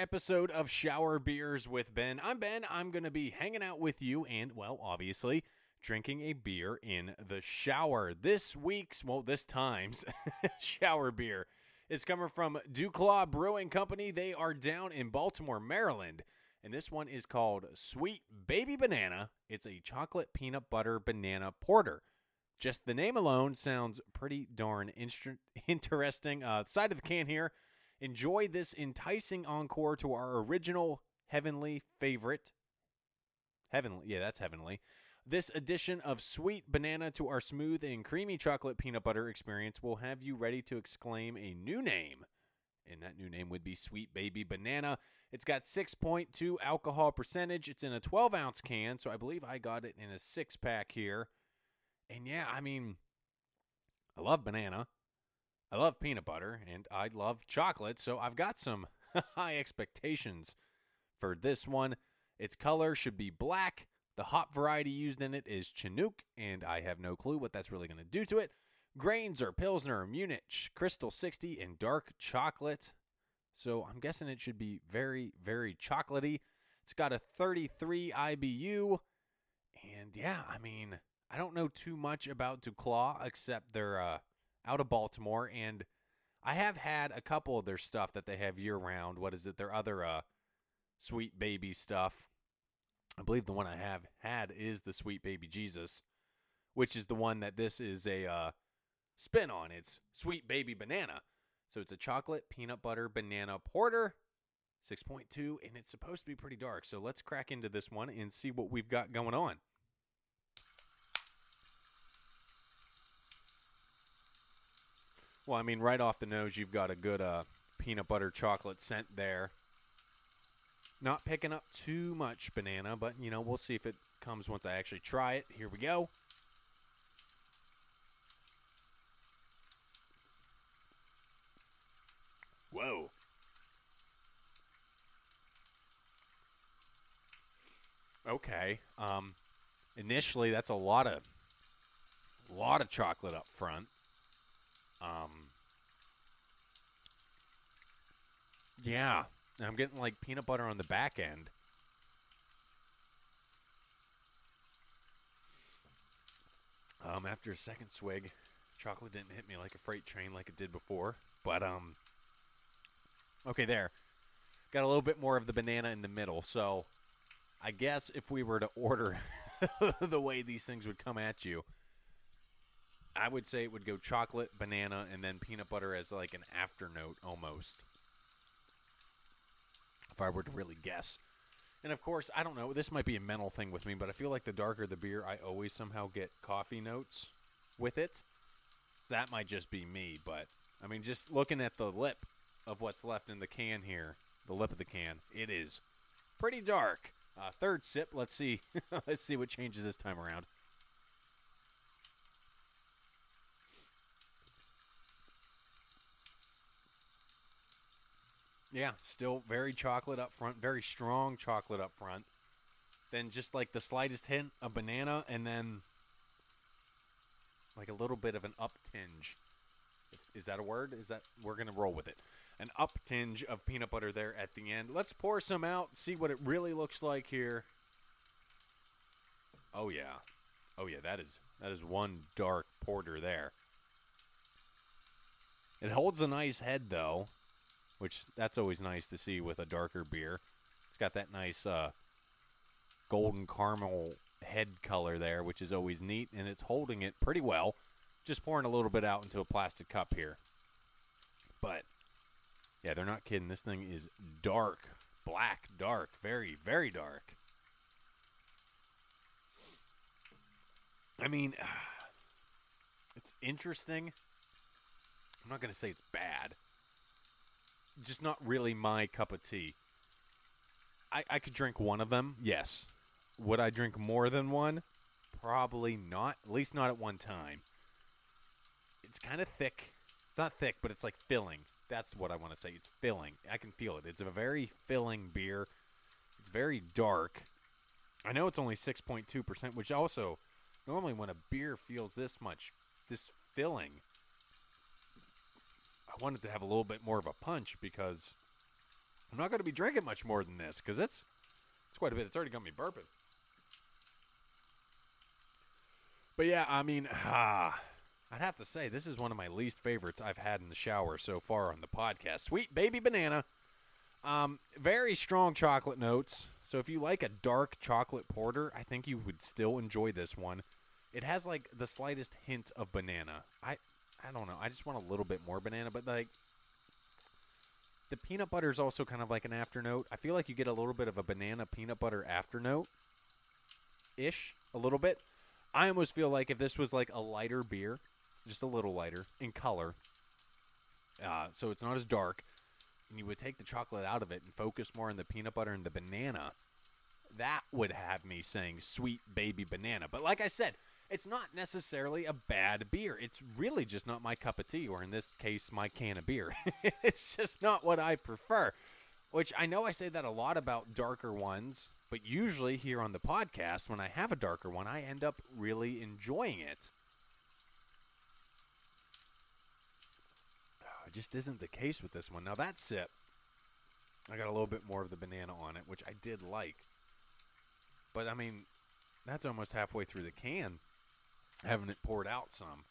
episode of Shower Beers with Ben. I'm Ben. I'm going to be hanging out with you and, well, obviously, drinking a beer in the shower. This week's, well, this time's shower beer is coming from DuClaw Brewing Company. They are down in Baltimore, Maryland. And this one is called Sweet Baby Banana. It's a chocolate peanut butter banana porter. Just the name alone sounds pretty darn interesting. Uh, side of the can here. Enjoy this enticing encore to our original heavenly favorite. Heavenly, yeah, that's heavenly. This addition of sweet banana to our smooth and creamy chocolate peanut butter experience will have you ready to exclaim a new name. And that new name would be Sweet Baby Banana. It's got 6.2 alcohol percentage. It's in a 12 ounce can, so I believe I got it in a six pack here. And yeah, I mean, I love banana. I love peanut butter and I love chocolate, so I've got some high expectations for this one. Its color should be black. The hop variety used in it is Chinook, and I have no clue what that's really going to do to it. Grains are Pilsner, Munich, Crystal 60, and dark chocolate. So I'm guessing it should be very, very chocolatey. It's got a 33 IBU. And yeah, I mean, I don't know too much about DuClaw except they're uh, out of Baltimore, and I have had a couple of their stuff that they have year round. What is it? Their other uh, sweet baby stuff. I believe the one I have had is the sweet baby Jesus, which is the one that this is a uh, spin on. It's sweet baby banana. So it's a chocolate peanut butter banana porter, 6.2, and it's supposed to be pretty dark. So let's crack into this one and see what we've got going on. Well, I mean, right off the nose, you've got a good uh, peanut butter chocolate scent there. Not picking up too much banana, but you know, we'll see if it comes once I actually try it. Here we go. Whoa. Okay. Um initially that's a lot of lot of chocolate up front. Um Yeah. And I'm getting like peanut butter on the back end. Um, after a second swig, chocolate didn't hit me like a freight train like it did before. But um, okay, there. Got a little bit more of the banana in the middle. So, I guess if we were to order the way these things would come at you, I would say it would go chocolate, banana, and then peanut butter as like an afternote almost if I were to really guess. And of course, I don't know. This might be a mental thing with me, but I feel like the darker the beer, I always somehow get coffee notes with it. So that might just be me. But I mean, just looking at the lip of what's left in the can here, the lip of the can, it is pretty dark. Uh, third sip. Let's see. let's see what changes this time around. Yeah, still very chocolate up front, very strong chocolate up front. Then just like the slightest hint of banana, and then like a little bit of an up tinge. Is that a word? Is that we're gonna roll with it? An up tinge of peanut butter there at the end. Let's pour some out, see what it really looks like here. Oh yeah, oh yeah, that is that is one dark porter there. It holds a nice head though which that's always nice to see with a darker beer. It's got that nice uh, golden caramel head color there, which is always neat, and it's holding it pretty well. Just pouring a little bit out into a plastic cup here. But yeah, they're not kidding. This thing is dark, black, dark, very, very dark. I mean, it's interesting. I'm not going to say it's bad just not really my cup of tea. I, I could drink one of them, yes. Would I drink more than one? Probably not. At least not at one time. It's kind of thick. It's not thick, but it's like filling. That's what I want to say. It's filling. I can feel it. It's a very filling beer. It's very dark. I know it's only 6.2%, which also, normally when a beer feels this much, this filling, I wanted to have a little bit more of a punch because I'm not going to be drinking much more than this because it's it's quite a bit. It's already got me burping. But yeah, I mean, ah, I'd have to say this is one of my least favorites I've had in the shower so far on the podcast. Sweet baby banana. Um, very strong chocolate notes. So if you like a dark chocolate porter, I think you would still enjoy this one. It has like the slightest hint of banana. I I don't know. I just want a little bit more banana, but like the peanut butter is also kind of like an afternote. I feel like you get a little bit of a banana peanut butter afternote ish, a little bit. I almost feel like if this was like a lighter beer, just a little lighter in color, uh, so it's not as dark, and you would take the chocolate out of it and focus more on the peanut butter and the banana, that would have me saying sweet baby banana. But like I said, it's not necessarily a bad beer. It's really just not my cup of tea, or in this case, my can of beer. it's just not what I prefer. Which I know I say that a lot about darker ones, but usually here on the podcast, when I have a darker one, I end up really enjoying it. Oh, it just isn't the case with this one. Now, that sip, I got a little bit more of the banana on it, which I did like. But I mean, that's almost halfway through the can, having it poured out some.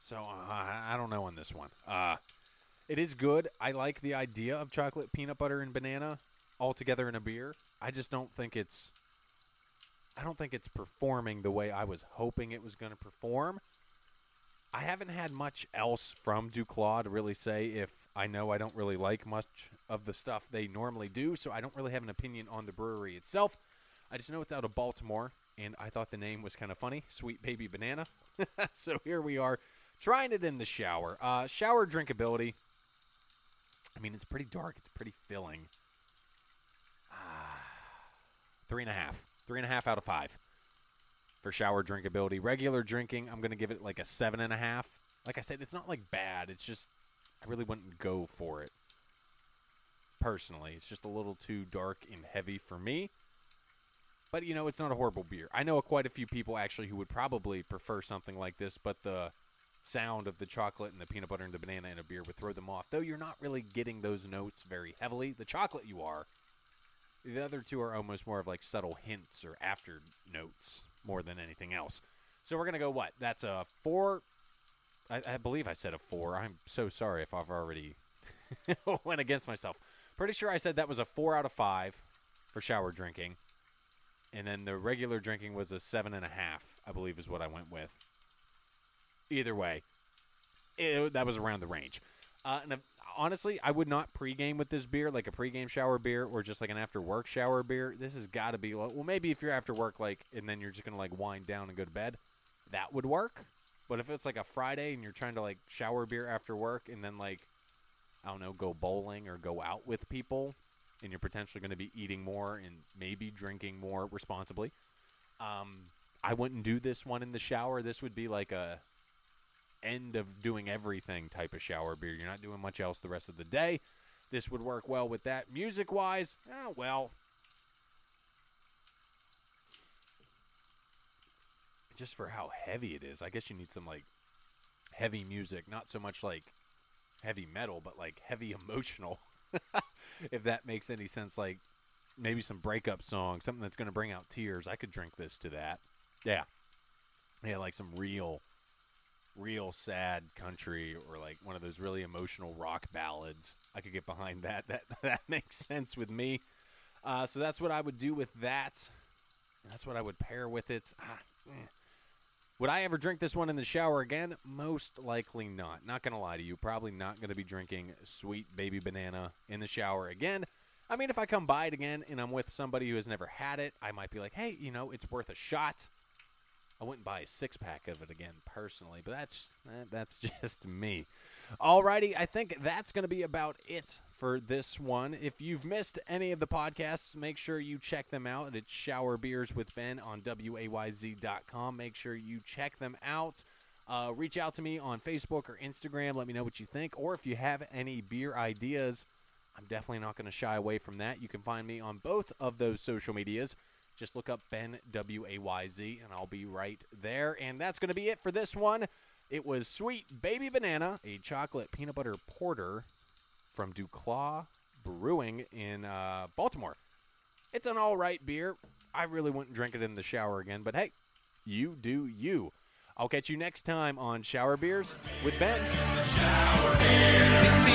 So uh, I don't know on this one. Uh, it is good. I like the idea of chocolate, peanut butter, and banana all together in a beer. I just don't think it's. I don't think it's performing the way I was hoping it was going to perform. I haven't had much else from DuClaw to really say if I know I don't really like much of the stuff they normally do, so I don't really have an opinion on the brewery itself. I just know it's out of Baltimore, and I thought the name was kind of funny, Sweet Baby Banana. so here we are, trying it in the shower. Uh, shower drinkability. I mean, it's pretty dark. It's pretty filling. Ah, three and a half. Three and a half out of five for shower drinkability. Regular drinking, I'm to give it like a seven and a half. Like I said, it's not like bad. It's just, I really wouldn't go for it. Personally, it's just a little too dark and heavy for me. But you know, it's not a horrible beer. I know quite a few people actually who would probably prefer something like this, but the sound of the chocolate and the peanut butter and the banana in a beer would throw them off. Though you're not really getting those notes very heavily. The chocolate you are. The other two are almost more of like subtle hints or after notes more than anything else. So we're gonna go what? That's a four. I, I believe I said a four. I'm so sorry if I've already went against myself. Pretty sure I said that was a four out of five for shower drinking, and then the regular drinking was a seven and a half. I believe is what I went with. Either way, it, that was around the range. Uh, and if, honestly, I would not pregame with this beer, like a pregame shower beer or just like an after work shower beer. This has got to be well, maybe if you're after work, like, and then you're just gonna like wind down and go to bed, that would work. But if it's like a Friday and you're trying to like shower beer after work and then like, I don't know, go bowling or go out with people, and you're potentially going to be eating more and maybe drinking more responsibly, um, I wouldn't do this one in the shower. This would be like a end of doing everything type of shower beer. You're not doing much else the rest of the day. This would work well with that. Music wise, eh, well, just for how heavy it is, I guess you need some like heavy music, not so much like heavy metal, but like heavy emotional. If that makes any sense, like maybe some breakup song, something that's going to bring out tears. I could drink this to that. Yeah. Yeah, like some real real sad country or like one of those really emotional rock ballads. I could get behind that. That that makes sense with me. Uh, so that's what I would do with that. That's what I would pair with it. Ah, eh. Would I ever drink this one in the shower again? Most likely not. Not gonna lie to you. Probably not gonna be drinking sweet baby banana in the shower again. I mean, if I come by it again and I'm with somebody who has never had it, I might be like, hey, you know, it's worth a shot. I wouldn't buy a six pack of it again personally, but that's eh, that's just me. Alrighty, I think that's going to be about it for this one. If you've missed any of the podcasts, make sure you check them out. It's Shower Beers with Ben on WAYZ.com. Make sure you check them out. Uh, reach out to me on Facebook or Instagram. Let me know what you think. Or if you have any beer ideas, I'm definitely not going to shy away from that. You can find me on both of those social medias. Just look up Ben W A Y Z, and I'll be right there. And that's going to be it for this one. It was Sweet Baby Banana, a chocolate peanut butter porter from DuClaw Brewing in uh, Baltimore. It's an all right beer. I really wouldn't drink it in the shower again, but hey, you do you. I'll catch you next time on Shower Beers with Ben. Shower beer.